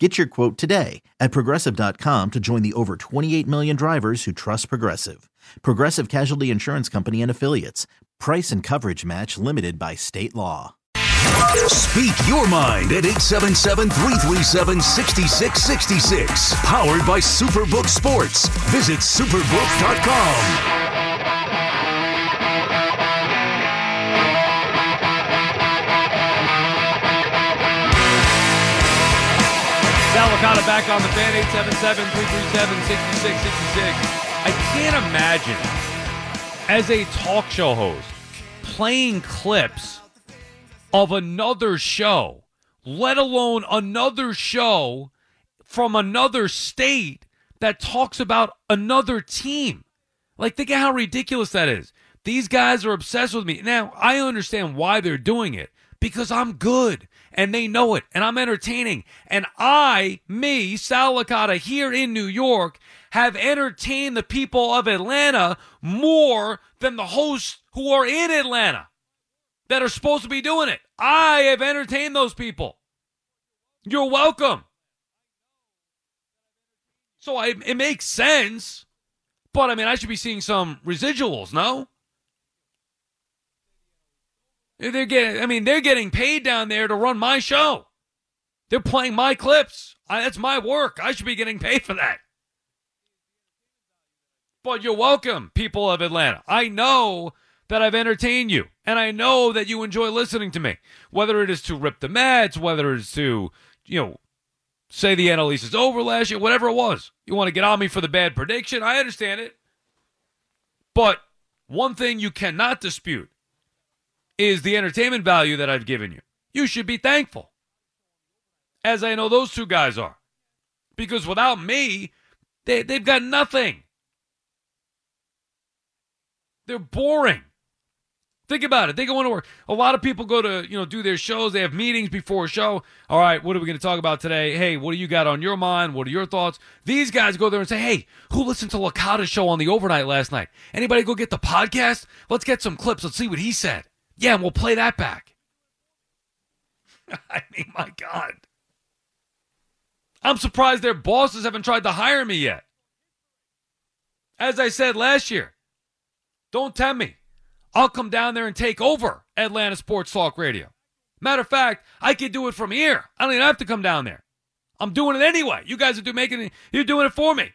Get your quote today at progressive.com to join the over 28 million drivers who trust Progressive. Progressive Casualty Insurance Company and Affiliates. Price and coverage match limited by state law. Speak your mind at 877 337 6666. Powered by Superbook Sports. Visit superbook.com. Licata back on the fan, 877-337-6666. I can't imagine, as a talk show host, playing clips of another show, let alone another show from another state that talks about another team. Like, think of how ridiculous that is. These guys are obsessed with me. Now, I understand why they're doing it because I'm good and they know it and I'm entertaining. And I, me, Sal Licata, here in New York, have entertained the people of Atlanta more than the hosts who are in Atlanta that are supposed to be doing it. I have entertained those people. You're welcome. So I, it makes sense. But I mean, I should be seeing some residuals, no? They're getting, I mean, they're getting paid down there to run my show. They're playing my clips. I, that's my work. I should be getting paid for that. But you're welcome, people of Atlanta. I know that I've entertained you, and I know that you enjoy listening to me. Whether it is to rip the Mets, whether it's to, you know, say the NL East is over last year, whatever it was. You want to get on me for the bad prediction. I understand it. But one thing you cannot dispute is the entertainment value that I've given you. You should be thankful, as I know those two guys are. Because without me, they, they've got nothing. They're boring. Think about it. They go into work. A lot of people go to, you know, do their shows. They have meetings before a show. All right, what are we going to talk about today? Hey, what do you got on your mind? What are your thoughts? These guys go there and say, hey, who listened to Licata's show on the overnight last night? Anybody go get the podcast? Let's get some clips. Let's see what he said. Yeah, and we'll play that back. I mean, my God. I'm surprised their bosses haven't tried to hire me yet. As I said last year, don't tempt me. I'll come down there and take over Atlanta Sports Talk Radio. Matter of fact, I could do it from here. I don't even have to come down there. I'm doing it anyway. You guys are do making it. You're doing it for me.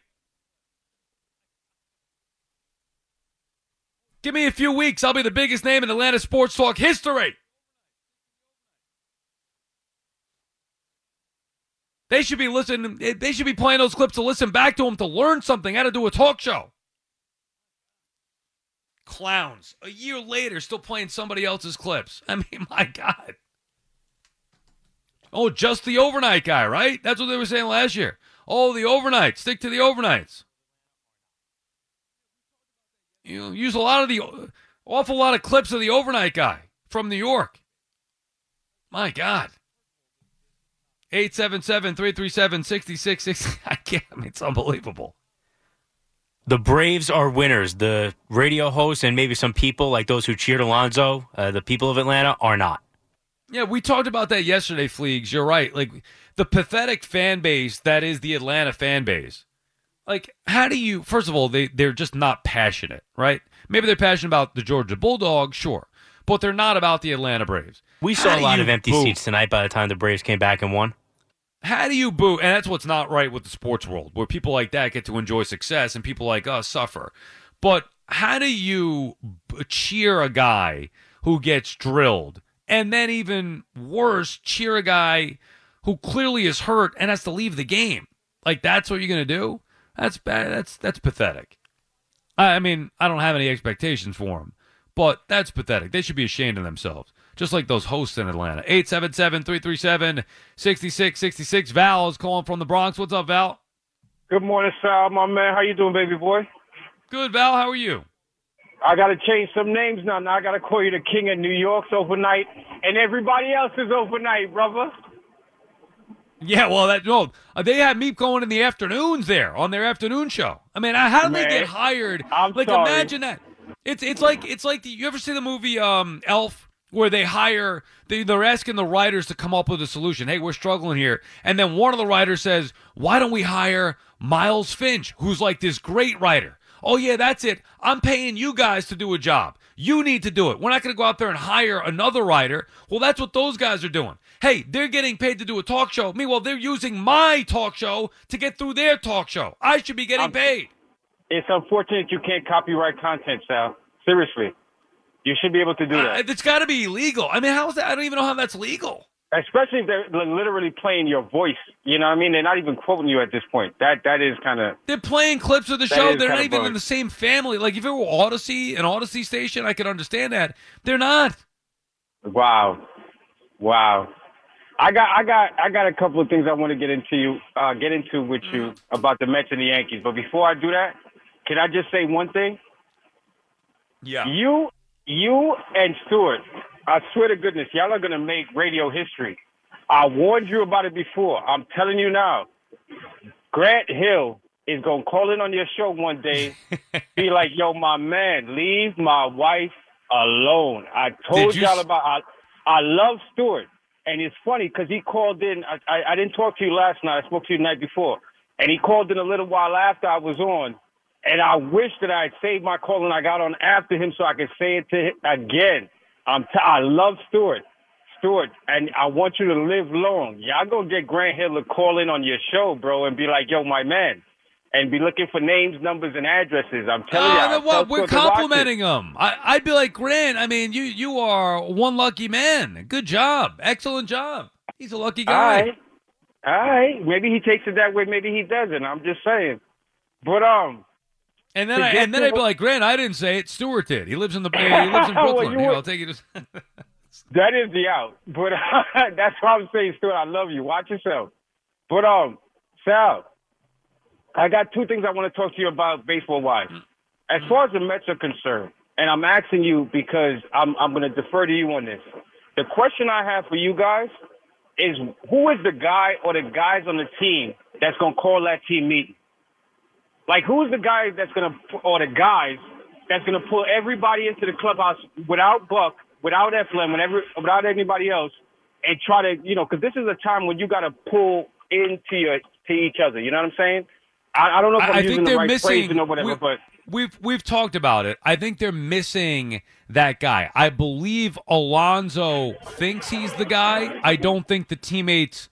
Give me a few weeks. I'll be the biggest name in Atlanta sports talk history. They should be listening. They should be playing those clips to listen back to them to learn something how to do a talk show. Clowns. A year later, still playing somebody else's clips. I mean, my God. Oh, just the overnight guy, right? That's what they were saying last year. Oh, the overnight. Stick to the overnights. You know, use a lot of the awful lot of clips of the overnight guy from New York. My God. 877 337 6660. I can't. I mean, it's unbelievable. the Braves are winners. The radio hosts and maybe some people like those who cheered Alonso, uh, the people of Atlanta, are not. Yeah, we talked about that yesterday, Fleegs. You're right. Like the pathetic fan base that is the Atlanta fan base. Like, how do you? First of all, they they're just not passionate, right? Maybe they're passionate about the Georgia Bulldogs, sure, but they're not about the Atlanta Braves. We saw a lot of empty boo? seats tonight by the time the Braves came back and won. How do you boo? And that's what's not right with the sports world, where people like that get to enjoy success and people like us suffer. But how do you cheer a guy who gets drilled? And then, even worse, cheer a guy who clearly is hurt and has to leave the game. Like, that's what you're going to do? That's bad. That's, that's pathetic. I mean, I don't have any expectations for him, but that's pathetic. They should be ashamed of themselves just like those hosts in Atlanta. 877 337 6666. Val is calling from the Bronx. What's up, Val? Good morning, Sal, my man. How you doing, baby boy? Good, Val. How are you? I got to change some names now. Now I got to call you the king of New York's overnight, and everybody else is overnight, brother. Yeah, well, that no, they had me going in the afternoons there on their afternoon show. I mean, how did Man, they get hired? I'm like, sorry. imagine that. It's it's like it's like the, you ever see the movie um, Elf? where they hire they, they're asking the writers to come up with a solution hey we're struggling here and then one of the writers says why don't we hire miles finch who's like this great writer oh yeah that's it i'm paying you guys to do a job you need to do it we're not going to go out there and hire another writer well that's what those guys are doing hey they're getting paid to do a talk show meanwhile they're using my talk show to get through their talk show i should be getting paid it's unfortunate you can't copyright content sal seriously you should be able to do that. Uh, it's got to be illegal. I mean, how is that? I don't even know how that's legal. Especially if they're literally playing your voice. You know what I mean? They're not even quoting you at this point. That That is kind of. They're playing clips of the show. They're not even in the same family. Like, if it were Audacy, an Audacy station, I could understand that. They're not. Wow. Wow. I got, I got, I got a couple of things I want to get into you, uh, get into with you about the Mets and the Yankees. But before I do that, can I just say one thing? Yeah. You you and Stewart, I swear to goodness, y'all are gonna make radio history. I warned you about it before. I'm telling you now. Grant Hill is gonna call in on your show one day, be like, "Yo, my man, leave my wife alone." I told y'all about. I, I love Stewart, and it's funny because he called in. I, I, I didn't talk to you last night. I spoke to you the night before, and he called in a little while after I was on, and I wish that I had saved my call and I got on after him so I could say it to him again. I'm t- I love Stewart. Stewart, and I want you to live long. Y'all gonna get Grant Hill to call in on your show, bro, and be like, yo, my man. And be looking for names, numbers, and addresses. I'm telling uh, you. What? We're complimenting him. I, would be like, Grant, I mean, you you are one lucky man. Good job. Excellent job. He's a lucky guy. All right. All right. Maybe he takes it that way. Maybe he doesn't. I'm just saying. But, um, and then, I, and then I'd be like, Grant, I didn't say it. Stewart did. He lives in the he lives in Brooklyn. well, Here, I'll take you to. that is the out, but that's why I'm saying, Stewart. I love you. Watch yourself. But um, Sal, I got two things I want to talk to you about baseball wise. Mm-hmm. As far as the Mets are concerned, and I'm asking you because I'm I'm going to defer to you on this. The question I have for you guys is who is the guy or the guys on the team that's going to call that team meeting? Like, who's the guy that's gonna, or the guys that's gonna pull everybody into the clubhouse without Buck, without Eppler, whenever, without anybody else, and try to, you know, because this is a time when you got to pull into your to each other. You know what I'm saying? I, I don't know if I'm I using the right missing, or whatever, we, but we've we've talked about it. I think they're missing that guy. I believe Alonso thinks he's the guy. I don't think the teammates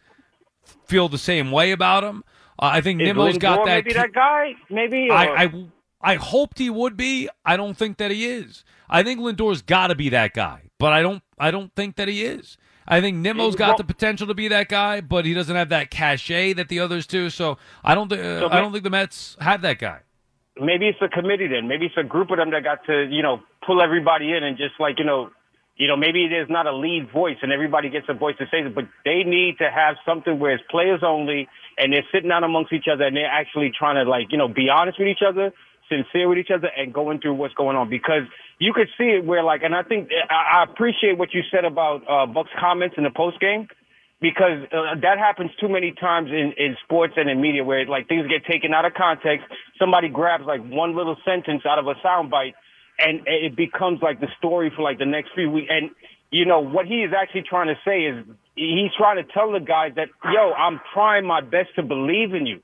feel the same way about him. Uh, I think Is Nimmo's got that. Maybe that guy. Maybe. Or... I, I I hoped he would be. I don't think that he is. I think Lindor's got to be that guy, but I don't. I don't think that he is. I think Nimmo's got the potential to be that guy, but he doesn't have that cachet that the others do. So I don't. Th- uh, so I don't think the Mets have that guy. Maybe it's a committee then. Maybe it's a group of them that got to you know pull everybody in and just like you know you know, maybe there's not a lead voice and everybody gets a voice to say it, but they need to have something where it's players only and they're sitting down amongst each other and they're actually trying to like, you know, be honest with each other, sincere with each other and going through what's going on because you could see it where like, and I think I, appreciate what you said about, uh, Buck's comments in the post game because uh, that happens too many times in, in sports and in media where like things get taken out of context. Somebody grabs like one little sentence out of a soundbite and it becomes like the story for like the next few weeks. And you know what he is actually trying to say is he's trying to tell the guys that yo, I'm trying my best to believe in you.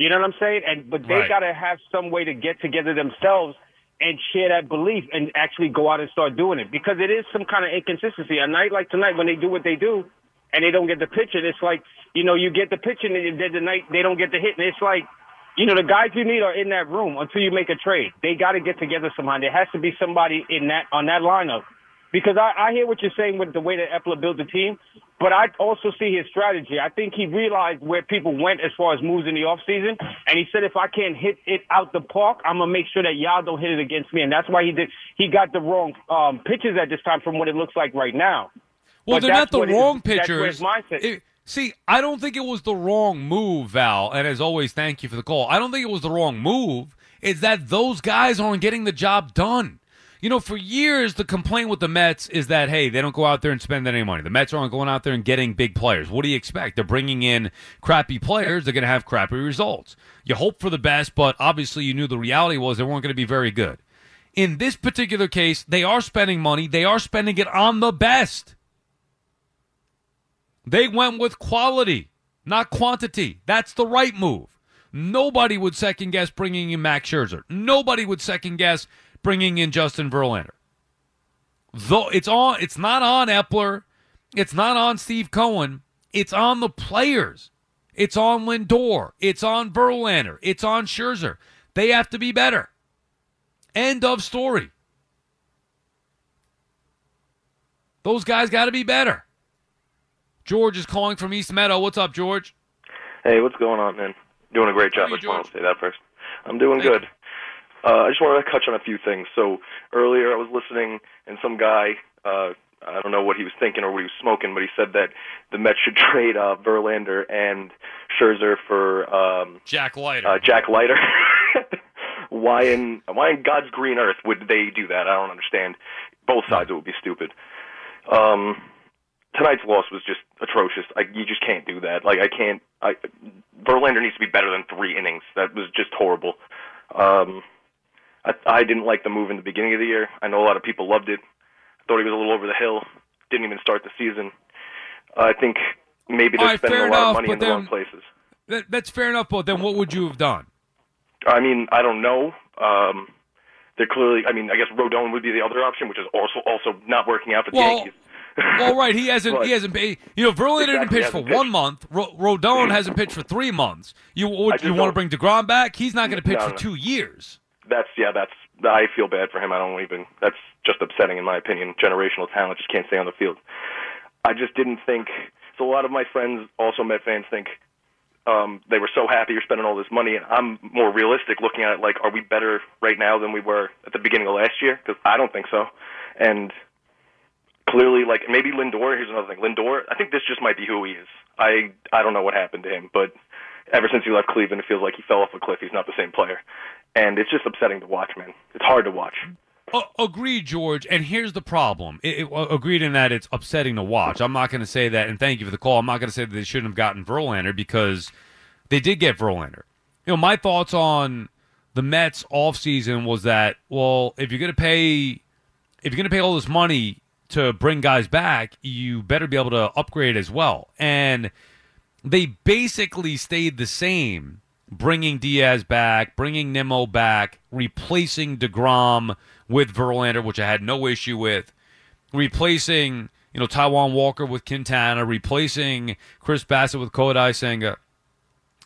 You know what I'm saying? And but they Right. got to have some way to get together themselves and share that belief and actually go out and start doing it because it is some kind of inconsistency. A night like tonight when they do what they do and they don't get the pitch, and it's like you know you get the pitch and then the night they don't get the hit, and it's like you know, the guys you need are in that room until you make a trade. They got to get together somehow. There has to be somebody in that on that lineup. Because I, I hear what you're saying with the way that Eppler built the team, but I also see his strategy. I think he realized where people went as far as moves in the offseason, and he said, if I can't hit it out the park, I'm gonna make sure that y'all don't hit it against me, and that's why he did. He got the wrong um, pitches at this time from what it looks like right now. Well, But they're not the wrong his pitchers. It- see, I don't think it was the wrong move, Val. And as always, thank you for the call. I don't think it was the wrong move. It's that those guys aren't getting the job done. You know, for years, the complaint with the Mets is that, hey, they don't go out there and spend any money. The Mets aren't going out there and getting big players. What do you expect? They're bringing in crappy players. They're going to have crappy results. You hope for the best, but obviously you knew the reality was they weren't going to be very good. In this particular case, they are spending money. They are spending it on the best. They went with quality, not quantity. That's the right move. Nobody would second guess bringing in Max Scherzer. Nobody would second guess bringing in Justin Verlander. Though it's on, it's not on Eppler, it's not on Steve Cohen. It's on the players. It's on Lindor. It's on Verlander. It's on Scherzer. They have to be better. End of story. Those guys got to be better. George is calling from East Meadow. What's up, George? Hey, what's going on, man? Doing a great How job. are I you, just want to George? say that first. I'm doing Thank good. Uh, I just wanted to touch on a few things. So earlier I was listening, and some guy, uh, I don't know what he was thinking or what he was smoking, but he said that the Mets should trade uh, Verlander and Scherzer for um, Jack Leiter. uh, Jack Leiter. why in why in God's green earth would they do that? I don't understand. Both sides it would be stupid. Um, tonight's loss was just atrocious. I, you just can't do that. Like I can't. I Verlander needs to be better than three innings. That was just horrible. Um, I, I didn't like the move in the beginning of the year. I know a lot of people loved it. I thought he was a little over the hill. Didn't even start the season. I think maybe they're right, spending a lot enough, of money in the wrong places. That, that's fair enough, but then what would you have done? I mean, I don't know. Um, they're clearly. I mean, I guess Rodon would be the other option, which is also also not working out for the Well, Yankees. Well, right, he hasn't. But- he hasn't. paid- You know, Verlander didn't pitch for pitched. one month. Ro- Rodon hasn't pitched for three months. You would, you want to bring Degrom back? He's not going to pitch No, for no. two years. That's yeah. That's I feel bad for him. I don't even. That's just upsetting in my opinion. Generational talent just can't stay on the field. I just didn't think. So a lot of my friends, also Met fans, think um, they were so happy you're spending all this money, and I'm more realistic, looking at it like, are we better right now than we were at the beginning of last year? Because I don't think so. And clearly, like maybe Lindor. Here's another thing. Lindor. I think this just might be who he is. I I don't know what happened to him, but ever since he left Cleveland, it feels like he fell off a cliff. He's not the same player, and it's just upsetting to watch, man. It's hard to watch. Uh, agreed, George. And here's the problem. It, it, uh, agreed in that it's upsetting to watch. I'm not going to say that, and thank you for the call. I'm not going to say that they shouldn't have gotten Verlander because they did get Verlander. You know, my thoughts on the Mets offseason was that, well, if you're going to pay, if you're going to pay all this money to bring guys back, you better be able to upgrade as well. And they basically stayed the same, bringing Diaz back, bringing Nimmo back, replacing DeGrom with Verlander, which I had no issue with, replacing you know Taijuan Walker with Quintana, replacing Chris Bassitt with Kodai Senga.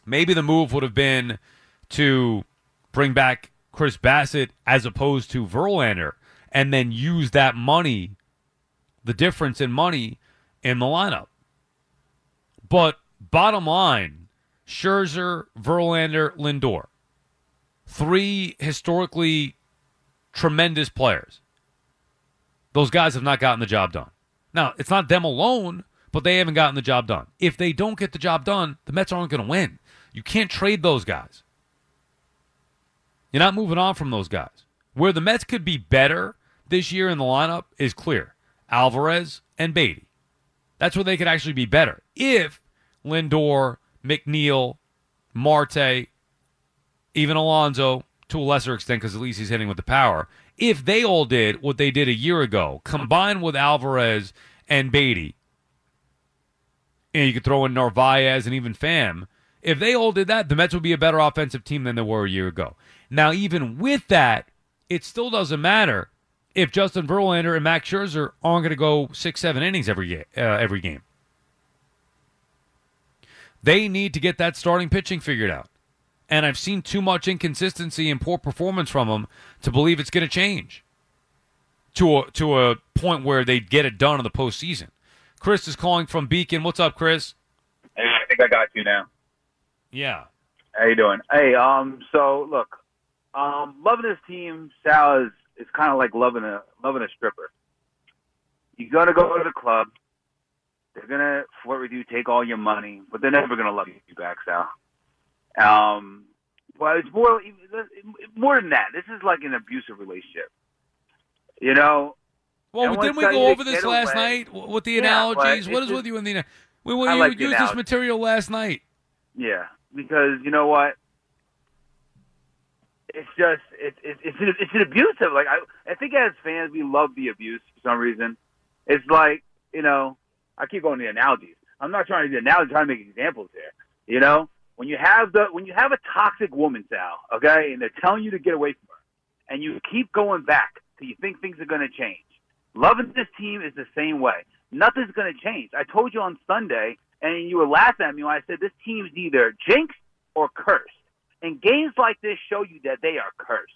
Maybe the move would have been to bring back Chris Bassitt as opposed to Verlander, and then use that money, the difference in money, in the lineup. But bottom line, Scherzer, Verlander, Lindor. Three historically tremendous players. Those guys have not gotten the job done. Now, it's not them alone, but they haven't gotten the job done. If they don't get the job done, the Mets aren't going to win. You can't trade those guys. You're not moving on from those guys. Where the Mets could be better this year in the lineup is clear. Alvarez and Baty. That's where they could actually be better. If Lindor, McNeil, Marte, even Alonso, to a lesser extent, because at least he's hitting with the power, if they all did what they did a year ago, combined with Alvarez and Baty, and you could throw in Narvaez and even Pham, if they all did that, the Mets would be a better offensive team than they were a year ago. Now, even with that, it still doesn't matter if Justin Verlander and Max Scherzer aren't going to go six, seven innings every uh, every game. They need to get that starting pitching figured out. And I've seen too much inconsistency and poor performance from them to believe it's going to change to a, to a point where they get it done in the postseason. Chris is calling from Beacon. What's up, Chris? Hey, I think I got you now. Yeah. How you doing? Hey, um, so look, um, loving this team, Sal is is kind of like loving a loving a stripper. You're gonna go to the club. They're gonna flirt with you, take all your money, but they're never gonna love you back, Sal. Um, but it's more more than that. This is like an abusive relationship. You know. Well, didn't we go over this last away. night with the analogies? but What is with you in the? We, we like used this material last night. Yeah, because you know what? It's just it's it's it's an, it's an abusive. Like I I think as fans we love the abuse for some reason. It's like you know I keep going to the analogies. I'm not trying to do analogies. I'm trying to make examples here. You know when you have the when you have a toxic woman, Sal, okay, and they're telling you to get away from her, and you keep going back till you think things are going to change. Loving this team is the same way. Nothing's going to change. I told you on Sunday, and you were laughing at me when I said this team is either jinxed or cursed. And games like this show you that they are cursed.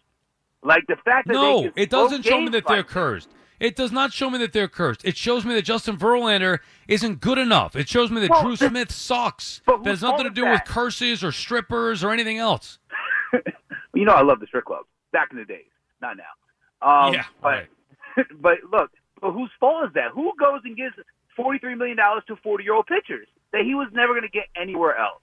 Like the fact that No, it doesn't show me that they're like cursed. It does not show me that they're cursed. It shows me that Justin Verlander isn't good enough. It shows me that Well, Drew Smith sucks. but That has nothing to do is with curses or strippers or anything else. you know I love the strip club back in the days, not now. Um, Yeah, but right. but look, but whose fault is that? Who goes and gives forty three million dollars to forty year old pitchers that he was never going to get anywhere else?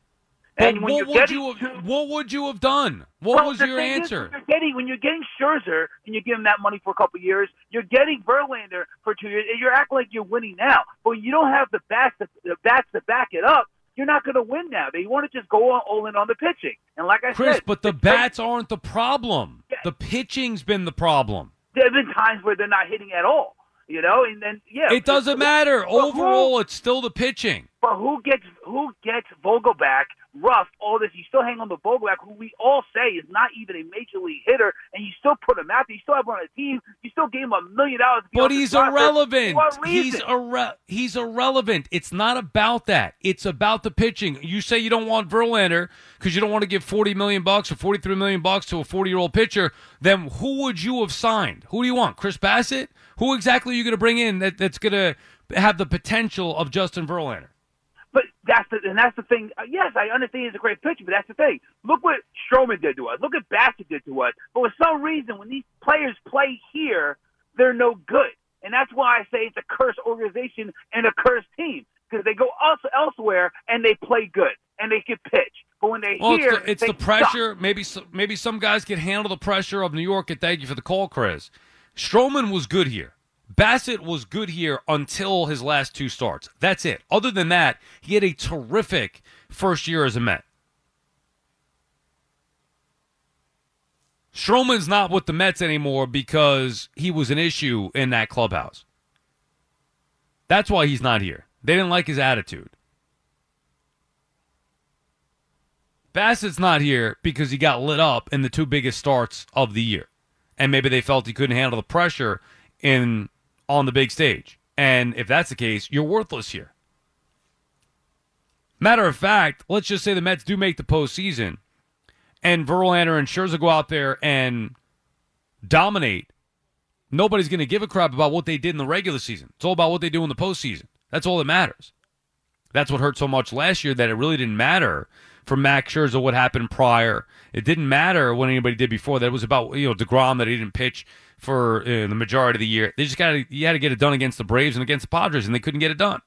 And what would you have, to- what would you have done? What Well, was your is, answer? when you're getting when you're getting Scherzer and you give him that money for a couple years, you're getting Verlander for two years, and you're acting like you're winning now. But you don't have the bats to, the bats to back it up, you're not going to win now. They want to just go all, all in on the pitching. And like I Chris, said, but the bats aren't the problem. Yeah. The pitching's been the problem. There have been times where they're not hitting at all. You know, and then yeah, It doesn't matter. But who- Overall, it's still the pitching. But who gets who gets Vogelbach, Ruf, all this? You still hang on to Vogelbach, who we all say is not even a major league hitter, and you still put him out there. You still have him on a team. You still gave him a million dollars. But he's irrelevant. He's irre- he's irrelevant. It's not about that. It's about the pitching. You say you don't want Verlander because you don't want to give forty million bucks or forty three million bucks to a forty year old pitcher. Then who would you have signed? Who do you want? Chris Bassitt? Who exactly are you going to bring in that, that's going to have the potential of Justin Verlander? But that's the and that's the thing. Uh, yes, I understand he's a great pitcher, but that's the thing. Look what Stroman did to us. Look what Bassitt did to us. But for some reason, when these players play here, they're no good, and that's why I say it's a cursed organization and a cursed team because they go also elsewhere and they play good and they can pitch. But when they Well, here, it's the, it's the pressure. Maybe so- maybe some guys can handle the pressure of New York. And thank you for the call, Chris. Stroman was good here. Bassitt was good here until his last two starts. That's it. Other than that, he had a terrific first year as a Met. Stroman's not with the Mets anymore because he was an issue in that clubhouse. That's why he's not here. They didn't like his attitude. Bassitt's not here because he got lit up in the two biggest starts of the year. And maybe they felt he couldn't handle the pressure in on the big stage. And if that's the case, you're worthless here. Matter of fact, let's just say the Mets do make the postseason and Verlander and Scherzer go out there and dominate. Nobody's going to give a crap about what they did in the regular season. It's all about what they do in the postseason. That's all that matters. That's what hurt so much last year that it really didn't matter for Max Scherzer what happened prior. It didn't matter what anybody did before. That it was about you know Degrom that he didn't pitch for uh, the majority of the year. They just got to you had to get it done against the Braves and against the Padres, and they couldn't get it done.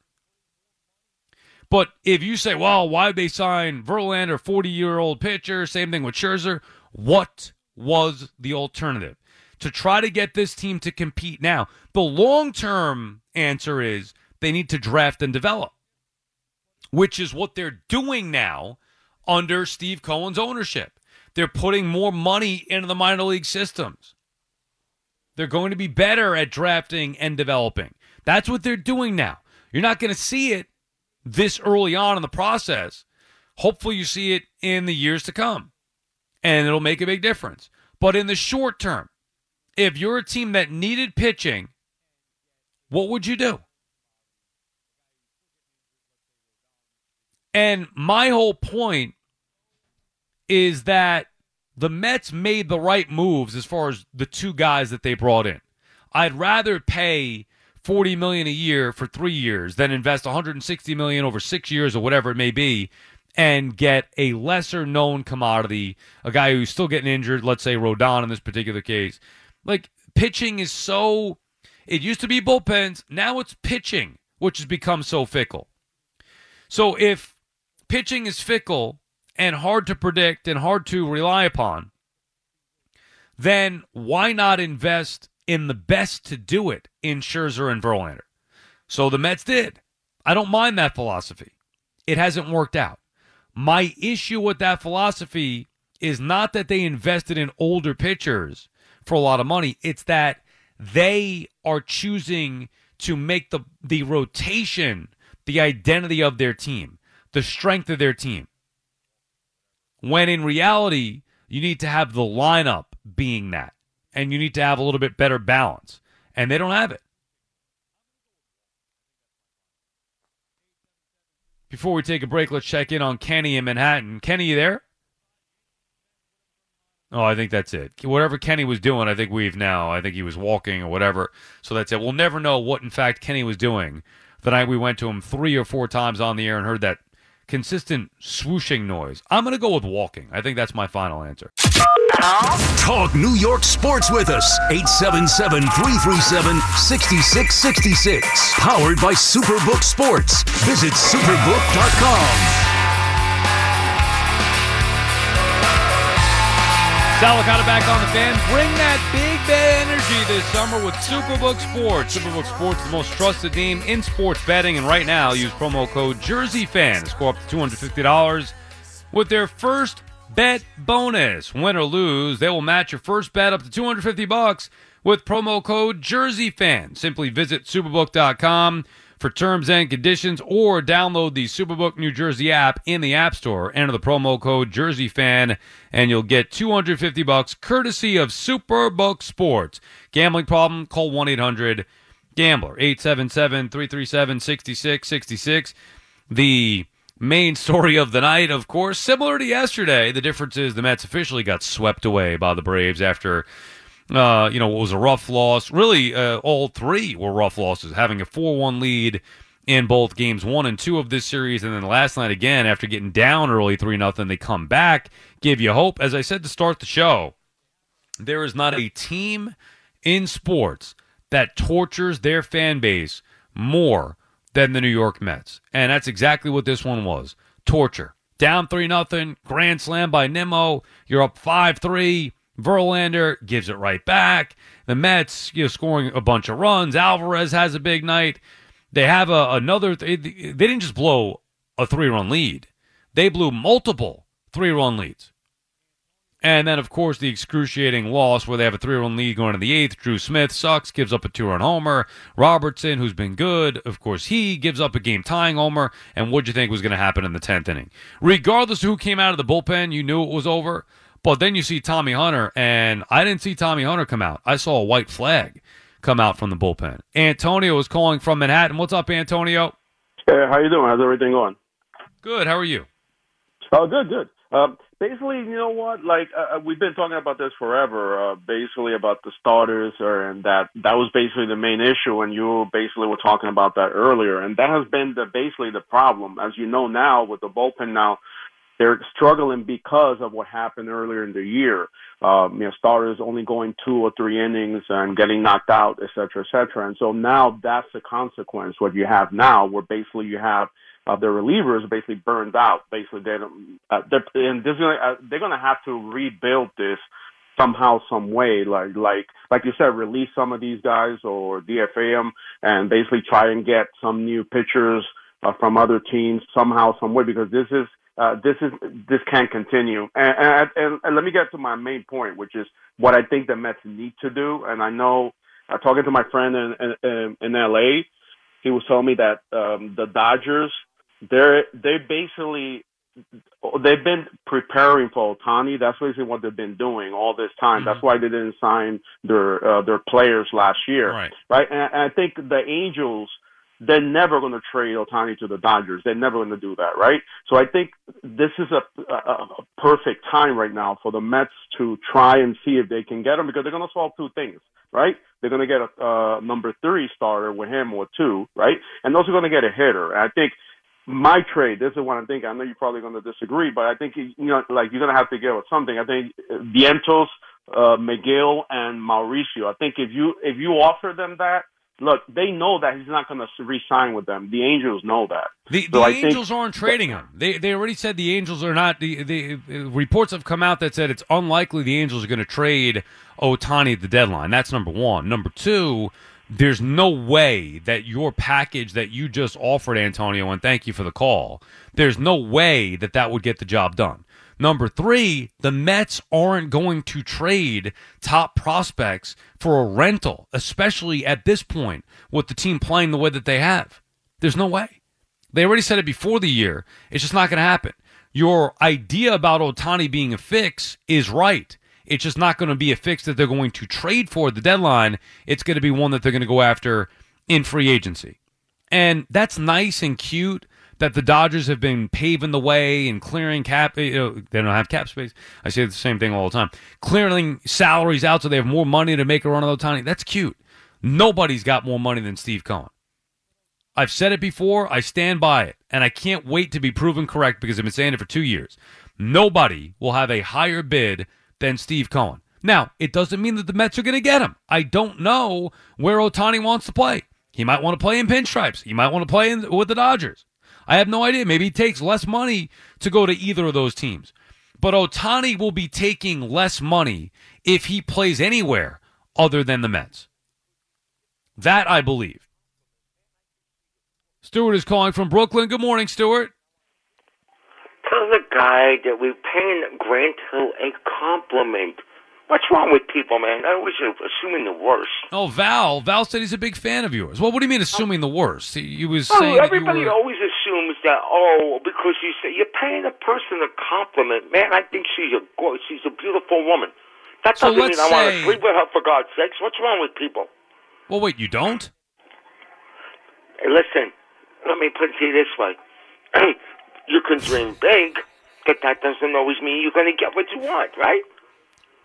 But if you say, well, why did they sign Verlander, 40 year old pitcher? Same thing with Scherzer. What was the alternative? To try to get this team to compete now. The long term answer is they need to draft and develop, which is what they're doing now under Steve Cohen's ownership. They're putting more money into the minor league systems. They're going to be better at drafting and developing. That's what they're doing now. You're not going to see it this early on in the process. Hopefully, you see it in the years to come, and it'll make a big difference. But in the short term, if you're a team that needed pitching, what would you do? And my whole point is that the Mets made the right moves as far as the two guys that they brought in. I'd rather pay 40 million a year for 3 years than invest 160 million over 6 years or whatever it may be and get a lesser known commodity, a guy who's still getting injured, let's say Rodon in this particular case. Like pitching is so it used to be bullpens, now it's pitching, which has become so fickle. So if pitching is fickle and hard to predict and hard to rely upon, then why not invest in the best to do it in Scherzer and Verlander? So the Mets did. I don't mind that philosophy. It hasn't worked out. My issue with that philosophy is not that they invested in older pitchers for a lot of money. It's that they are choosing to make the the rotation the identity of their team, the strength of their team. When in reality, you need to have the lineup being that, and you need to have a little bit better balance, and they don't have it. Before we take a break, let's check in on Kenny in Manhattan. Kenny, you there? Oh, I think that's it. Whatever Kenny was doing, I think we've now. I think he was walking or whatever. So that's it. We'll never know what, in fact, Kenny was doing the night we went to him three or four times on the air and heard that consistent swooshing noise. I'm going to go with walking. I think that's my final answer. Talk New York sports with us. 877 337 6666. Powered by Superbook Sports. Visit superbook.com. Sal Licata back on the fan. Bring that big bad energy this summer with Superbook Sports. Superbook Sports, the most trusted name in sports betting. And right now, use promo code JerseyFan to score up to $250 with their first bet bonus. Win or lose, they will match your first bet up to 250 bucks with promo code JerseyFan. Simply visit superbook.com for terms and conditions or download the Superbook New Jersey app in the App Store. Enter the promo code JerseyFan and you'll get 250 bucks courtesy of Superbook Sports. Gambling problem? Call 1-800 Gambler 877-337-6666. The main story of the night, of course, similar to yesterday. The difference is the Mets officially got swept away by the Braves after uh, you know, it was a rough loss. Really, uh, all three were rough losses, having a 4 1 lead in both games one and two of this series. And then last night, again, after getting down early 3 0, they come back, give you hope. As I said to start the show, there is not a team in sports that tortures their fan base more than the New York Mets. And that's exactly what this one was torture. Down 3 0, grand slam by Nimmo. You're up 5 3 Verlander gives it right back. The Mets, you know, scoring a bunch of runs. Alvarez has a big night. They have a, another. They didn't just blow a three-run lead; they blew multiple three-run leads. And then, of course, the excruciating loss where they have a three-run lead going to the eighth. Drew Smith sucks, gives up a two-run homer. Robertson, who's been good, of course, he gives up a game-tying homer. And what'd you think was going to happen in the tenth inning? Regardless of who came out of the bullpen, you knew it was over. But then you see Tommy Hunter, and I didn't see Tommy Hunter come out. I saw a white flag come out from the bullpen. Antonio was calling from Manhattan. What's up, Antonio? Hey, how you doing? How's everything going? Good. How are you? Oh, good, good. Uh, basically, you know what? Like uh, uh, we've been talking about this forever. Uh, basically, about the starters, or, and that that was basically the main issue. And you basically were talking about that earlier, and that has been the basically the problem. As you know now, with the bullpen now they're struggling because of what happened earlier in the year. Um, you know, starters only going two or three innings and getting knocked out, et cetera, et cetera. And so now that's the consequence. What you have now, where basically you have uh, the relievers basically burned out. Basically, they don't. Uh, they're, and this is uh, they're going to have to rebuild this somehow, some way, like like like you said, release some of these guys or DFA them and basically try and get some new pitchers uh, from other teams somehow, some way, because this is uh, this is this can't continue. And, and, and, and let me get to my main point, which is what I think the Mets need to do. And I know, uh, talking to my friend in in, in LA, he was telling me that um, the Dodgers they're they basically they've been preparing for Ohtani. That's basically what they've been doing all this time. Mm-hmm. That's why they didn't sign their uh, their players last year, right? Right, and, and I think the Angels they're never going to trade Ohtani to the Dodgers. They're never going to do that, right? So I think this is a, a, a perfect time right now for the Mets to try and see if they can get him because they're going to solve two things, right? They're going to get a uh, number three starter with him or two, right? And those are going to get a hitter. And I think my trade, this is what I'm thinking. I know you're probably going to disagree, but I think you know, like you're going to have to give us something. I think Vientos, uh, Megill, and Mauricio. I think if you if you offer them that, look, they know that he's not going to re-sign with them. The Angels know that. The, so the Angels aren't trading him. They they already said the Angels are not. The, the uh, reports have come out that said it's unlikely the Angels are going to trade Ohtani at the deadline. That's number one. Number two there's no way that your package that you just offered, Antonio, and thank you for the call, there's no way that that would get the job done. Number three, the Mets aren't going to trade top prospects for a rental, especially at this point with the team playing the way that they have. There's no way. They already said it before the year. It's just not going to happen. Your idea about Ohtani being a fix is right. It's just not going to be a fix that they're going to trade for the deadline. It's going to be one that they're going to go after in free agency. And that's nice and cute that the Dodgers have been paving the way and clearing cap. You know, they don't have cap space. I say the same thing all the time. Clearing salaries out so they have more money to make a run of Ohtani. That's cute. Nobody's got more money than Steve Cohen. I've said it before. I stand by it. And I can't wait to be proven correct because I've been saying it for two years. Nobody will have a higher bid than Steve Cohen. Now, it doesn't mean that the Mets are going to get him. I don't know where Ohtani wants to play. He might want to play in pinstripes. He might want to play in, with the Dodgers. I have no idea. Maybe he takes less money to go to either of those teams. But Ohtani will be taking less money if he plays anywhere other than the Mets. That I believe. Stewart is calling from Brooklyn. Good morning, Stewart. Tell the guy that we're paying Grant Hill a compliment. What's wrong with people, man? I always assuming the worst. Oh, Val. Val said he's a big fan of yours. Well, what do you mean assuming the worst? He, he was oh, saying everybody were... always assumes that. Oh, because you say you're paying a person a compliment, man. I think she's a she's a beautiful woman. That so doesn't mean I say... want to sleep with her for God's sakes. What's wrong with people? Well, wait, you don't? Hey, listen, let me put it to you this way. you can dream big, but that doesn't always mean you're going to get what you want, right?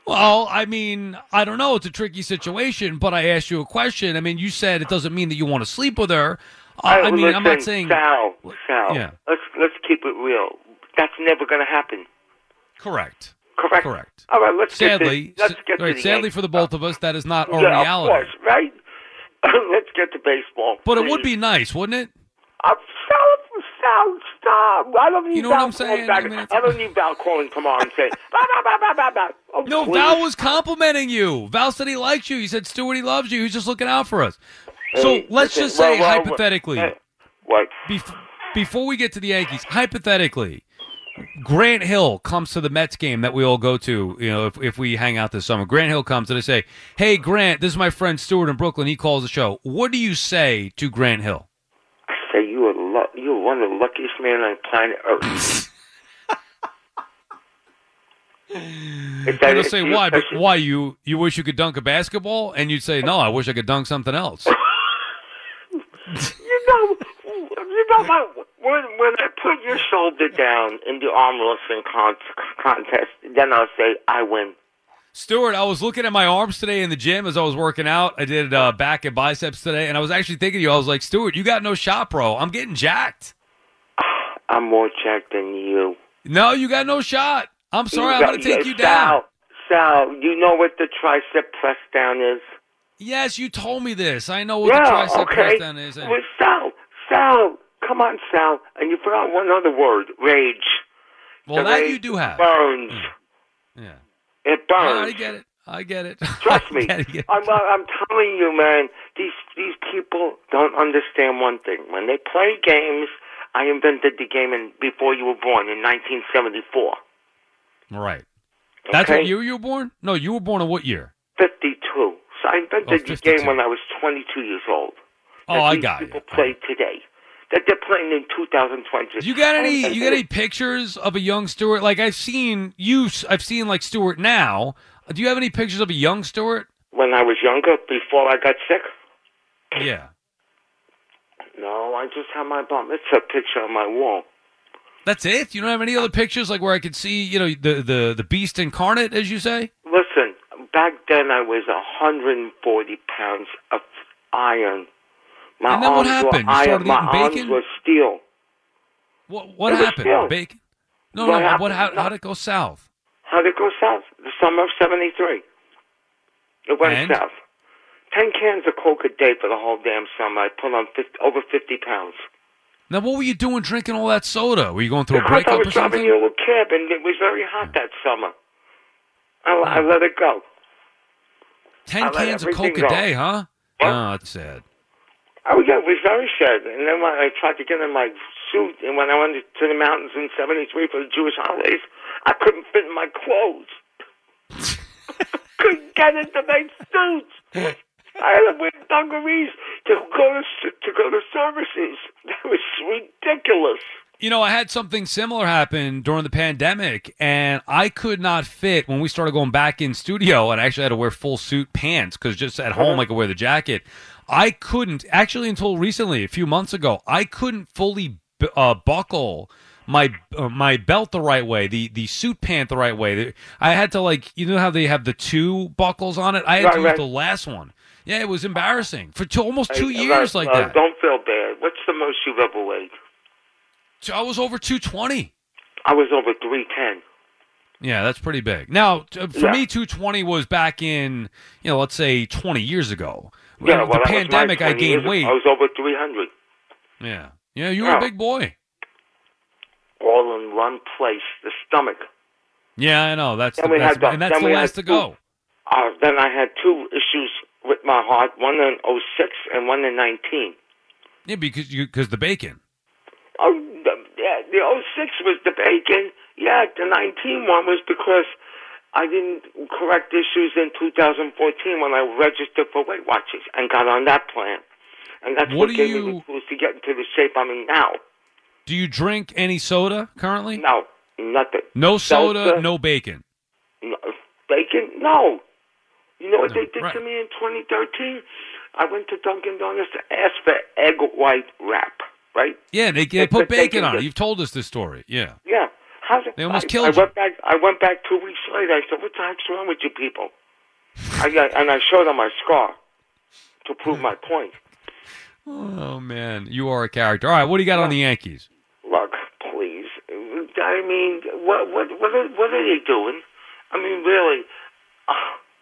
Well, I mean, I don't know. It's a tricky situation, but I asked you a question. I mean, you said it doesn't mean that you want to sleep with her. Uh, I mean, listen, I'm not saying Sal. Sal. Yeah. Let's let's keep it real. That's never going to happen. Correct. Correct. Correct. All right. Let's sadly, get to, let's get right, to the sadly Yankees. for the both of us, that is not our yeah, reality. Of course, right? let's get to baseball. But it would be nice, wouldn't it? Uh, Sal, Sal, stop! I don't need You know Val what I'm saying? I mean, I don't need Val calling tomorrow and saying, bah, bah, bah, bah, bah. Oh, No, please. Val was complimenting you. Val said he likes you. He said Stuart, he loves you. He's just looking out for us. So Hey, let's listen, just say well, well, hypothetically, hey, what? bef- before we get to the Yankees, hypothetically, Grant Hill comes to the Mets game that we all go to. You know, if, if we hang out this summer, Grant Hill comes and I say, "Hey, Grant, this is my friend Stuart in Brooklyn. He calls the show. What do you say to Grant Hill?" I say you are lu- you're one of the luckiest men on planet Earth. Is that And he'll it? say, "Why? But why you you wish you could dunk a basketball?" And you'd say, "No, I wish I could dunk something else." You know, you know what? When when I put your shoulder down in the arm wrestling con- contest, then I'll say I win. Stuart, I was looking at my arms today in the gym as I was working out. I did uh, back and biceps today, and I was actually thinking of you. I was like, Stuart, you got no shot, bro. I'm getting jacked. I'm more jacked than you. No, you got no shot. I'm sorry, I'm going to take yeah, you down. Sal, Sal, you know what the tricep press down is? Yes, you told me this. I know what yeah, the tricep okay. press down is. Well, Sal, Sal, come on, Sal. And you forgot one other word, rage. Well, The that you do have. Burns. Yeah. It burns. I get it. I get it. Trust me. I get it. I'm, uh, I'm telling you, man. These these people don't understand one thing. When they play games, I invented the game in, before you were born in 1974. Right. That's Okay. what year you were born? No, you were born in what year? 52. So I invented Oh, the game when I was 22 years old. Oh, I got you. people play today. That they're playing in 2020. You got any? You got any pictures of a young Stewart? Like I've seen you. I've seen like Stewart now. Do you have any pictures of a young Stewart? When I was younger, before I got sick? Yeah. No, I just have my bum. It's a picture on my wall. That's it. You don't have any other pictures like where I could see, you know, the the the beast incarnate, as you say. Listen, back then I was 140 pounds of iron. My And then what happened? Were You iron. started My eating arms bacon? were steel. What what It happened? Bacon? No, What no. happened? What? How, No. how'd it go south? How did it go south? The summer of 73. It went And? south. 10 cans of Coke a day for the whole damn summer. I put on 50, over 50 pounds. Now, what were you doing drinking all that soda? Were you going through a Because I breakup was or driving something? a little cab and it was very hot that summer. I, I let it go. Ten I cans of Coke a go. day, huh? Oh, that's sad. Oh yeah, it was very sad. And then when I tried to get in my suit, and when I went to the mountains in '73 for the Jewish holidays, I couldn't fit in my clothes. couldn't get into my suit. I had to wear dungarees to go to to go to services. That was ridiculous. You know, I had something similar happen during the pandemic, and I could not fit when we started going back in studio. And I actually had to wear full suit pants because just at home I could wear the jacket. I couldn't actually until recently, a few months ago, I couldn't fully b- uh, buckle my uh, my belt the right way, the the suit pant the right way. I had to like, you know how they have the two buckles on it. I had Right, to use right. the last one. Yeah, it was embarrassing for two, almost two Hey, years uh, like uh, that. Don't feel bad. What's the most you've ever weighed? So I was over two twenty. I was over three ten. Yeah, that's pretty big. Now, t- for Yeah. me, 220 was back in, you know, let's say 20 years ago. Yeah, well, the that was my pandemic, I gained weight. I was over three hundred. Yeah. Yeah, you were Yeah. a big boy. all in one place, the stomach. Yeah, I know. That's Then the had the- and that's the last to go. Uh, then I had two issues with my heart, one in 06 and one in 19. Yeah, because you because the bacon. Oh, the, yeah, the 06 was the bacon. Yeah, the 19 one was because I didn't correct issues in 2014 when I registered for Weight Watchers and got on that plan. And that's What what, gave me the tools to get into the shape I'm in now. Do you drink any soda currently? No, nothing. No soda, Seltzer, no bacon. No, bacon? No. You know what they did right. to me in 2013? I went to Dunkin' Donuts to ask for egg white wrap, right? Yeah, they, they They put bacon on it. You've told us this story. Yeah. Yeah. How's it? They almost I, killed I you. went back. I went back two weeks later. I said, "What the heck's wrong with you people?" I got, and I showed them my scar to prove my point. Oh man, you are a character. All right, what do you got on the Yankees? Look, please. I mean, what what what are, what are they doing? I mean, really.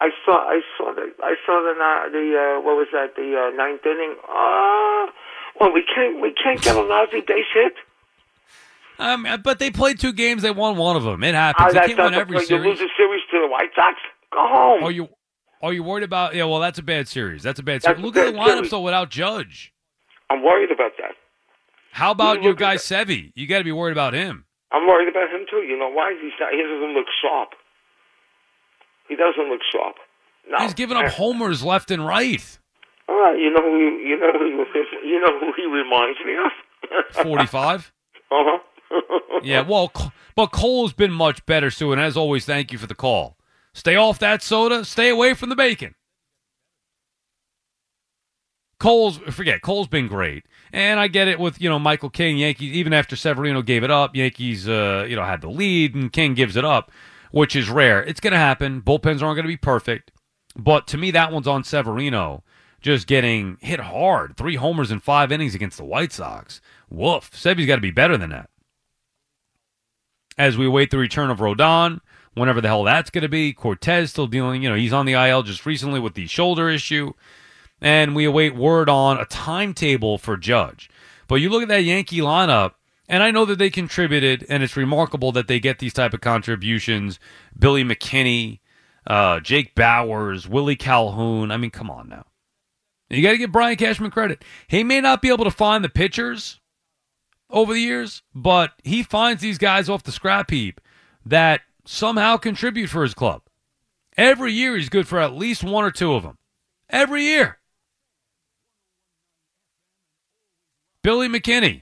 Uh, I saw I saw the I saw the uh, the uh, what was that the uh, ninth inning. Uh, well, we can't we can't get a lousy base hit. Um, but they played two games. They won one of them. It Uh, happens. They that's can't win every. You series. lose a series to the White Sox. Go home. Are you are you worried about? Yeah, well, that's a bad series. That's a bad That's series. Look at the bad lineups series. though without Judge. I'm worried about that. How about You your guy. Sevy? You got to be worried about him. I'm worried about him too. You know why? He's not. He doesn't look sharp. He doesn't look sharp. No. He's giving up homers left and right. All right. You know who? You know who? You know who he reminds me of? Forty-five. uh huh. yeah. Well, but Cole's been much better, Sue. And as always, thank you for the call. Stay off that soda. Stay away from the bacon. Cole's forget Cole's been great, and I get it with you know Michael King. Yankees even after Severino gave it up, Yankees uh, you know had the lead, and King gives it up, which is rare. It's going to happen. Bullpens aren't going to be perfect, but to me that one's on Severino, just getting hit hard. Three homers in five innings against the White Sox. Woof. Sevy's got to be better than that. As we await the return of Rodon, whenever the hell that's going to be, Cortes still dealing. You know he's on the IL just recently with the shoulder issue and we await word on a timetable for Judge. But you look at that Yankee lineup, and I know that they contributed, and it's remarkable that they get these type of contributions. Billy McKinney, uh, Jake Bauers, Willie Calhoun. I mean, come on now. You got to give Brian Cashman credit. He may not be able to find the pitchers over the years, but he finds these guys off the scrap heap that somehow contribute for his club. Every year he's good for at least one or two of them. Every year. Billy McKinney.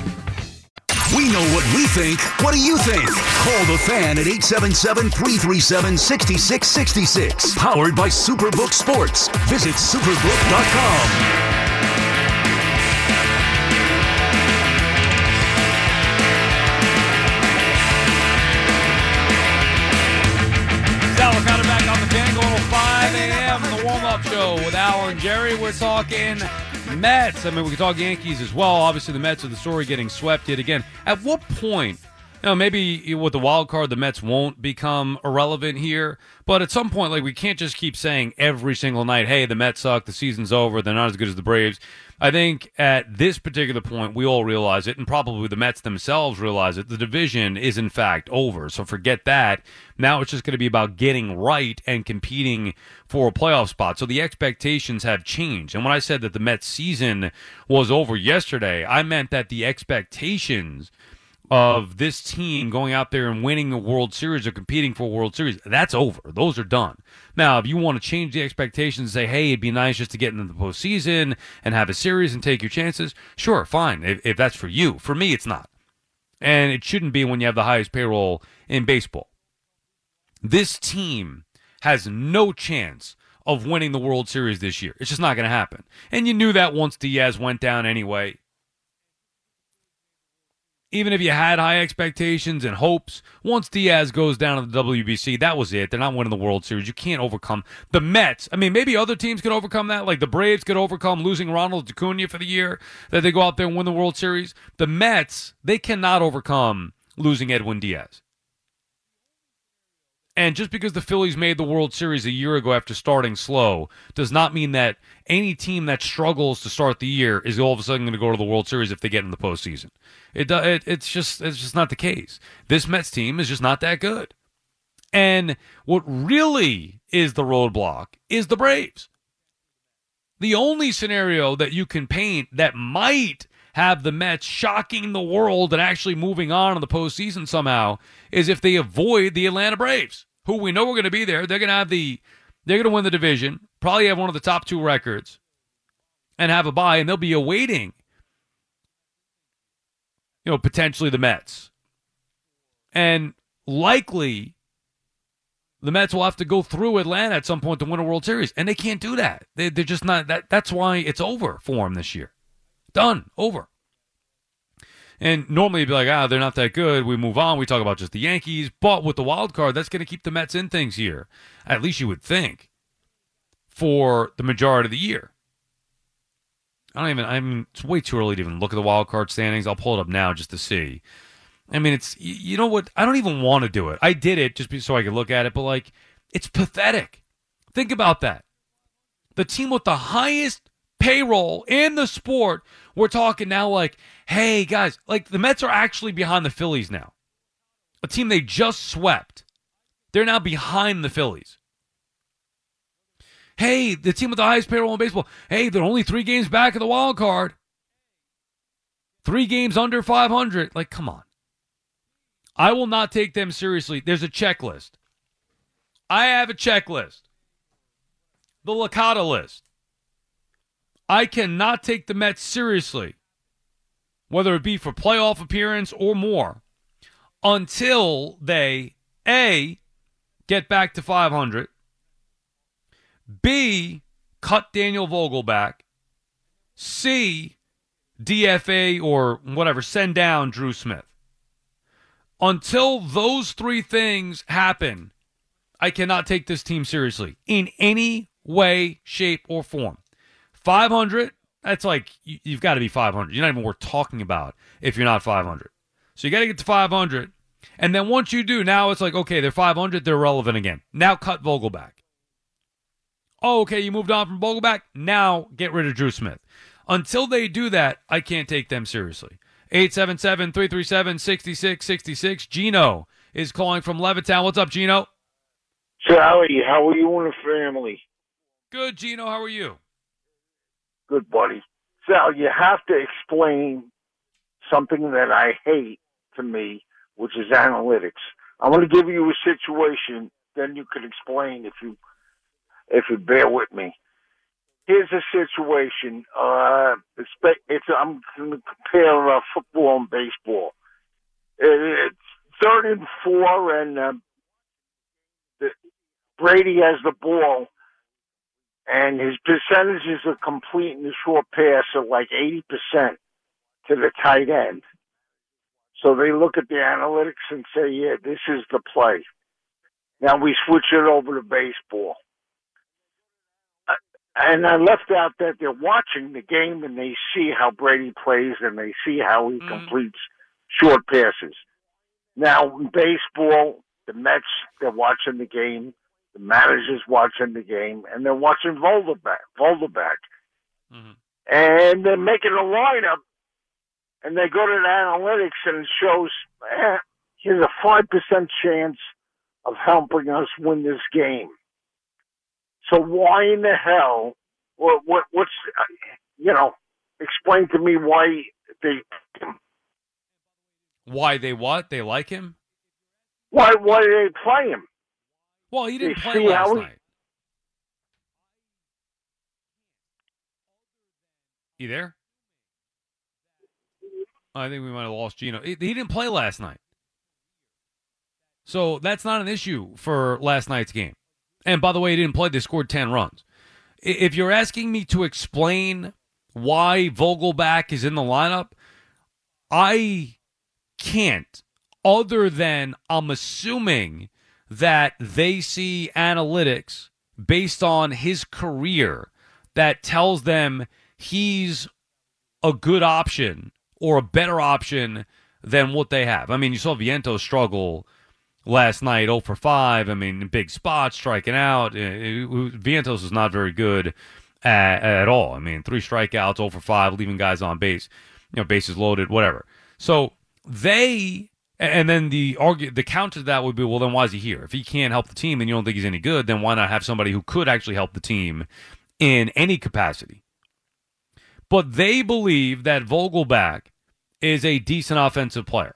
We know what we think. What do you think? Call the fan at 877 337 6666. Powered by Superbook Sports. Visit superbook.com. Sal Licata back on the fan going 5 a.m. the warm-up show with Al and Jerry. We're talking Mets. I mean, we can talk Yankees as well. Obviously, the Mets are the story getting swept yet again. At what point, you know, maybe with the wild card, the Mets won't become irrelevant here. But at some point, like we can't just keep saying every single night, "Hey, the Mets suck. The season's over. They're not as good as the Braves." I think at this particular point, we all realize it, and probably the Mets themselves realize it. The division is in fact over. So forget that. Now it's just going to be about getting right and competing for a playoff spot. So the expectations have changed. And when I said that the Mets season was over yesterday, I meant that the expectations of this team going out there and winning a World Series or competing for a World Series, that's over. Those are done. Now, if you want to change the expectations and say, hey, it'd be nice just to get into the postseason and have a series and take your chances, sure, fine, if, if that's for you. For me, it's not. And it shouldn't be when you have the highest payroll in baseball. This team has no chance of winning the World Series this year. It's just not going to happen. And you knew that once Diaz went down anyway even if you had high expectations and hopes, once Diaz goes down to the WBC, that was it. They're not winning the World Series. You can't overcome the Mets. I mean, maybe other teams could overcome that, like the Braves could overcome losing Ronald Acuna for the year that they go out there and win the World Series. The Mets, they cannot overcome losing Edwin Diaz. And just because the Phillies made the World Series a year ago after starting slow does not mean that any team that struggles to start the year is all of a sudden going to go to the World Series if they get in the postseason. It, it it's just it's just not the case. This Mets team is just not that good. And what really is the roadblock is the Braves. The only scenario that you can paint that might have the Mets shocking the world and actually moving on in the postseason somehow is if they avoid the Atlanta Braves, who we know are going to be there. They're going to have the, they're going to win the division, probably have one of the top two records, and have a bye, and they'll be awaiting, you know, potentially the Mets, and likely. The Mets will have to go through Atlanta at some point to win a World Series, and they can't do that. They, they're just not that. That's why it's over for them this year. Done. Over. And normally you'd be like, ah, they're not that good. We move on. We talk about just the Yankees. But with the wild card, that's going to keep the Mets in things here. At least you would think for the majority of the year. I don't even, I mean, it's way too early to even look at the wild card standings. I'll pull it up now just to see. I mean, it's, you know what? I don't even want to do it. I did it just so I could look at it, but like, it's pathetic. Think about that. The team with the highest payroll in the sport, we're talking now like, hey, guys, like the Mets are actually behind the Phillies now. A team they just swept. They're now behind the Phillies. Hey, the team with the highest payroll in baseball. Hey, they're only three games back of the wild card. Three games under 500. Like, come on. I will not take them seriously. There's a checklist. I have a checklist. The Licata list. I cannot take the Mets seriously, whether it be for playoff appearance or more, until they A, get back to 500, B, cut Daniel Vogelbach, C, DFA or whatever, send down Drew Smith. Until those three things happen, I cannot take this team seriously in any way, shape, or form. 500, that's like, you, have got to be 500. You're not even worth talking about if you're not 500. So you got to get to 500. And then once you do, now it's like, okay, they're 500, they're relevant again. Now cut Vogelbach. Oh, okay, you moved on from Vogelbach. Now get rid of Drew Smith. Until they do that, I can't take them seriously. 877 337 6666. Gino is calling from Levittown. What's up, Gino? Sally, how are you and the family? Good, Gino. How are you? Good, buddy. Sal, you have to explain something that I hate to me, which is analytics. I'm going to give you a situation, then you can explain if you if you bear with me. Here's a situation. Uh, it's, it's I'm going to compare uh, football and baseball. It's third and four, and uh, the, Brady has the ball, and his percentages of completing the short pass are like 80% to the tight end. So they look at the analytics and say, yeah, this is the play. Now we switch it over to baseball. Uh, and I left out that they're watching the game and they see how Brady plays and they see how he mm. completes short passes. Now in baseball, the Mets, they're watching the game the manager's watching the game, and they're watching Vogelbach. Vogelbach. Mm-hmm. And they're making a lineup, and they go to the analytics, and it shows eh, here's a 5% chance of helping us win this game. So why in the hell, what, what what's, uh, you know, explain to me why they why they what? They like him? Why why do they play him? Well, he didn't play last night. You there? I think we might have lost Gino. He, he didn't play last night. So that's not an issue for last night's game. And by the way, he didn't play. They scored 10 runs. If you're asking me to explain why Vogelbach is in the lineup, I can't, other than I'm assuming that they see analytics based on his career that tells them he's a good option or a better option than what they have. I mean, you saw Vientos struggle last night 0 for 5. I mean, big spots, striking out. Uh, uh, Vientos is not very good at, at, all. I mean, three strikeouts, 0 for 5, leaving guys on base, you know, bases loaded, whatever. So they and then the argue, the counter to that would be, well, then why is he here? If he can't help the team and you don't think he's any good, then why not have somebody who could actually help the team in any capacity? But they believe that Vogelbach is a decent offensive player.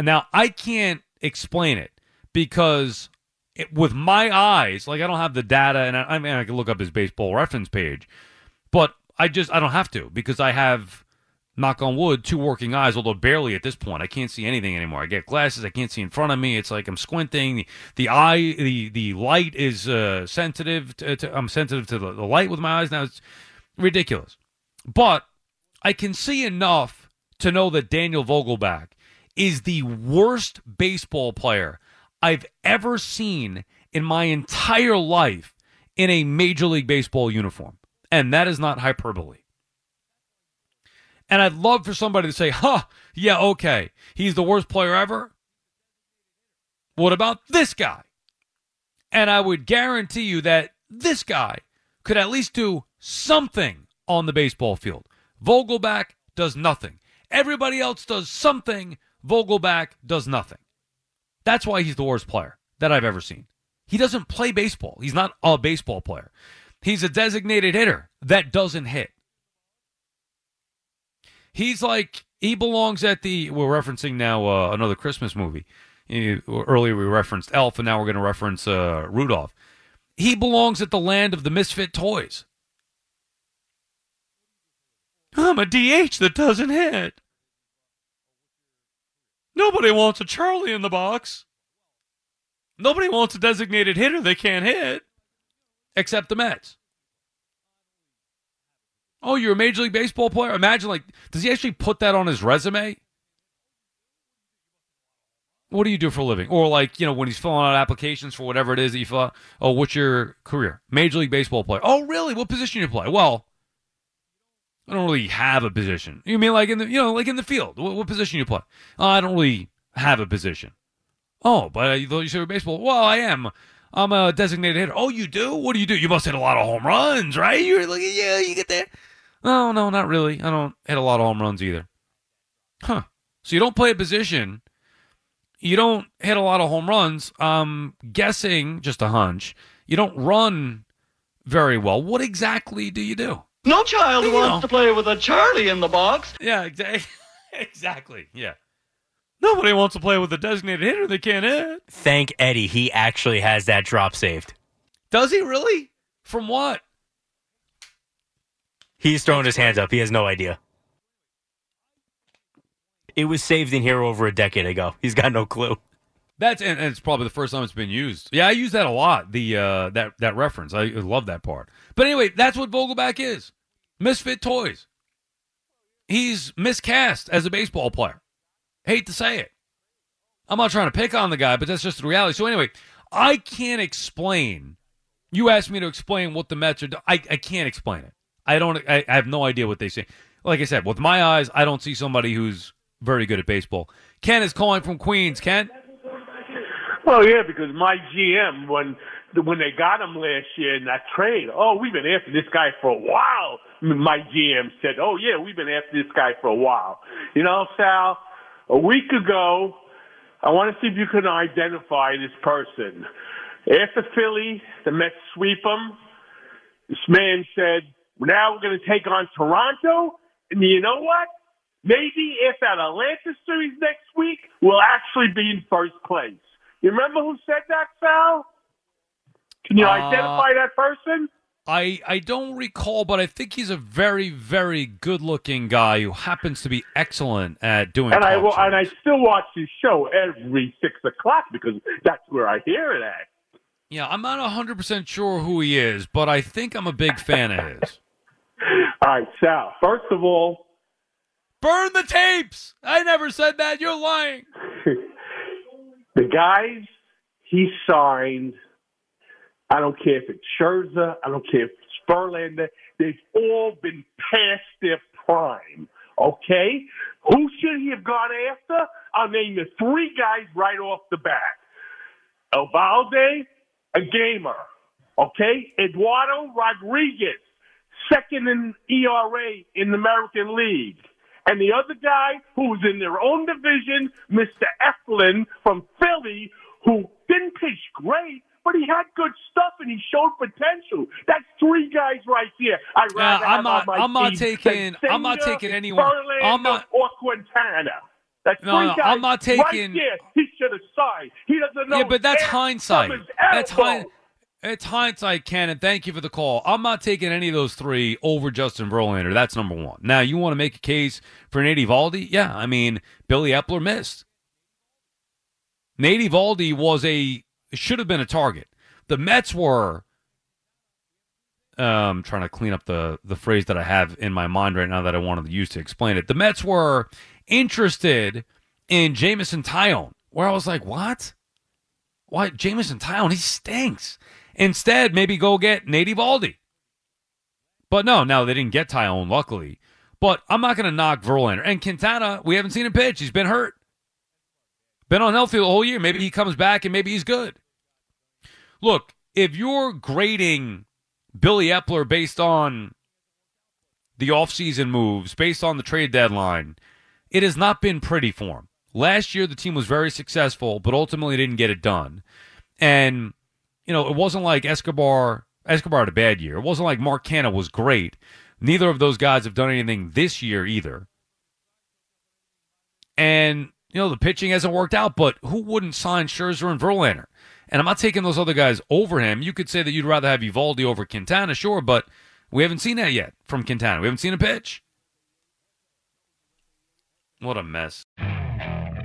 Now I can't explain it because it, with my eyes, like I don't have the data, and I, I mean I can look up his baseball reference page, but I just I don't have to because I have knock on wood, two working eyes, although barely at this point. I can't see anything anymore. I get glasses, I can't see in front of me. It's like I'm squinting. The, the eye, the the light is uh, sensitive. To, to, I'm sensitive to the, the light with my eyes now. It's ridiculous, but I can see enough to know that Daniel Vogelbach is the worst baseball player I've ever seen in my entire life in a Major League Baseball uniform. And that is not hyperbole. And I'd love for somebody to say, huh, yeah, okay, he's the worst player ever. What about this guy? And I would guarantee you that this guy could at least do something on the baseball field. Vogelbach does nothing. Everybody else does something. Vogelbach does nothing. That's why he's the worst player that I've ever seen. He doesn't play baseball. He's not a baseball player. He's a designated hitter that doesn't hit. He's like he belongs at the. We're referencing now uh, another Christmas movie. Earlier we referenced Elf, and now we're going to reference uh, Rudolph. He belongs at the land of the misfit toys. I'm a DH that doesn't hit. Nobody wants a Charlie in the box. Nobody wants a designated hitter they can't hit. except the Mets. Oh, you're a Major League Baseball player? Imagine, like, does he actually put that on his resume? What do you do for a living? Or, like, you know, when he's filling out applications for whatever it is that you fill out, oh, what's your career? Major League Baseball player. Oh, really? What position you play? Well, I don't really have a position. You mean like in the, you know, like in the field? What, what position you play? Oh, I don't really have a position. Oh, but you thought you said baseball. Well, I am. I'm a designated hitter. Oh, you do? What do you do? You must hit a lot of home runs, right? You're like, yeah, you get there. No, no, not really. I don't hit a lot of home runs either. Huh. So you don't play a position. You don't hit a lot of home runs. I'm guessing, just a hunch, you don't run very well. What exactly do you do? No child You wants know. to play with a Charlie in the box. Yeah, exactly. exactly. Yeah. Nobody wants to play with a designated hitter they can't hit. Thank Eddie. He actually has that drop saved. Does he really? From what? He's throwing his hands up. He has no idea. It was saved in here over a decade ago. He's got no clue. That's and, it's probably the first time it's been used. Yeah, I use that a lot. The uh, that that reference. I love that part. But anyway, that's what Vogelbach is. Misfit toys. He's miscast as a baseball player. Hate to say it. I'm not trying to pick on the guy, but that's just the reality. So anyway, I can't explain. You asked me to explain what the Mets are. do- I I can't explain it. I don't. I, I have no idea what they say. Like I said, with my eyes, I don't see somebody who's very good at baseball. Ken is calling from Queens. Ken. Well, yeah, because my GM when when they got him last year in that trade, oh, we've been after this guy for a while. My GM said, oh yeah, we've been after this guy for a while. You know, Sal, a week ago, I want to see if you can identify this person. After Philly, the Mets sweep him. This man said, now we're going to take on Toronto, and you know what? Maybe if that Atlanta series next week, we'll actually be in first place. You remember who said that, Sal? Can you Uh, identify that person? I I don't recall, but I think he's a very very good looking guy who happens to be excellent at doing. And I shows. and I still watch his show every six o'clock because that's where I hear it at. Yeah, I'm not 100% sure who he is, but I think I'm a big fan of his. All right, Sal. First of all, Burn the tapes! I never said that. You're lying. the guys he signed, I don't care if it's Scherzer, I don't care if it's Verlander, they've all been past their prime. Okay? Who should he have gone after? I'll name you three guys right off the bat. Eovaldi, a gamer. Okay? Eduardo Rodriguez, second in ERA in the American League. And the other guy who's in their own division, Mr. Eflin from Philly, who didn't pitch great, but he had good stuff and he showed potential. That's three guys right. I'd Yeah, rather I'm have not- I'm not taking- I'm not taking anyone- Verlander, I'm not- or Quintana. That's No, three no, guys I'm not taking- right there. He should have signed. He doesn't know. Yeah, but that's hindsight. That's elbow. It's hindsight, Cannon. thank you for the call. I'm not taking any of those three over Justin Verlander. That's number one. Now, you want to make a case for Nate Eovaldi? Yeah, I mean, Billy Eppler missed. Nate Eovaldi was a should have been a target. The Mets were. Um, trying to clean up the the phrase that I have in my mind right now that I wanted to use to explain it. The Mets were interested in Jameson Taillon, where I was like, what? Why Jameson Taillon? He stinks. Instead, maybe go get Nate Eovaldi. But no, no, they didn't get Taillon, luckily. But I'm not going to knock Verlander. And Quintana, we haven't seen him pitch. He's been hurt. Been unhealthy the whole year. Maybe he comes back and maybe he's good. Look, if you're grading Billy Eppler based on the offseason moves, based on the trade deadline, it has not been pretty for him. Last year, the team was very successful, but ultimately didn't get it done. And, you know, it wasn't like Escobar, Escobar had a bad year. It wasn't like Mark Canha was great. Neither of those guys have done anything this year either. And, you know, the pitching hasn't worked out, but who wouldn't sign Scherzer and Verlander? And I'm not taking those other guys over him. You could say that you'd rather have Eovaldi over Quintana, sure, but we haven't seen that yet from Quintana. We haven't seen a pitch. What a mess.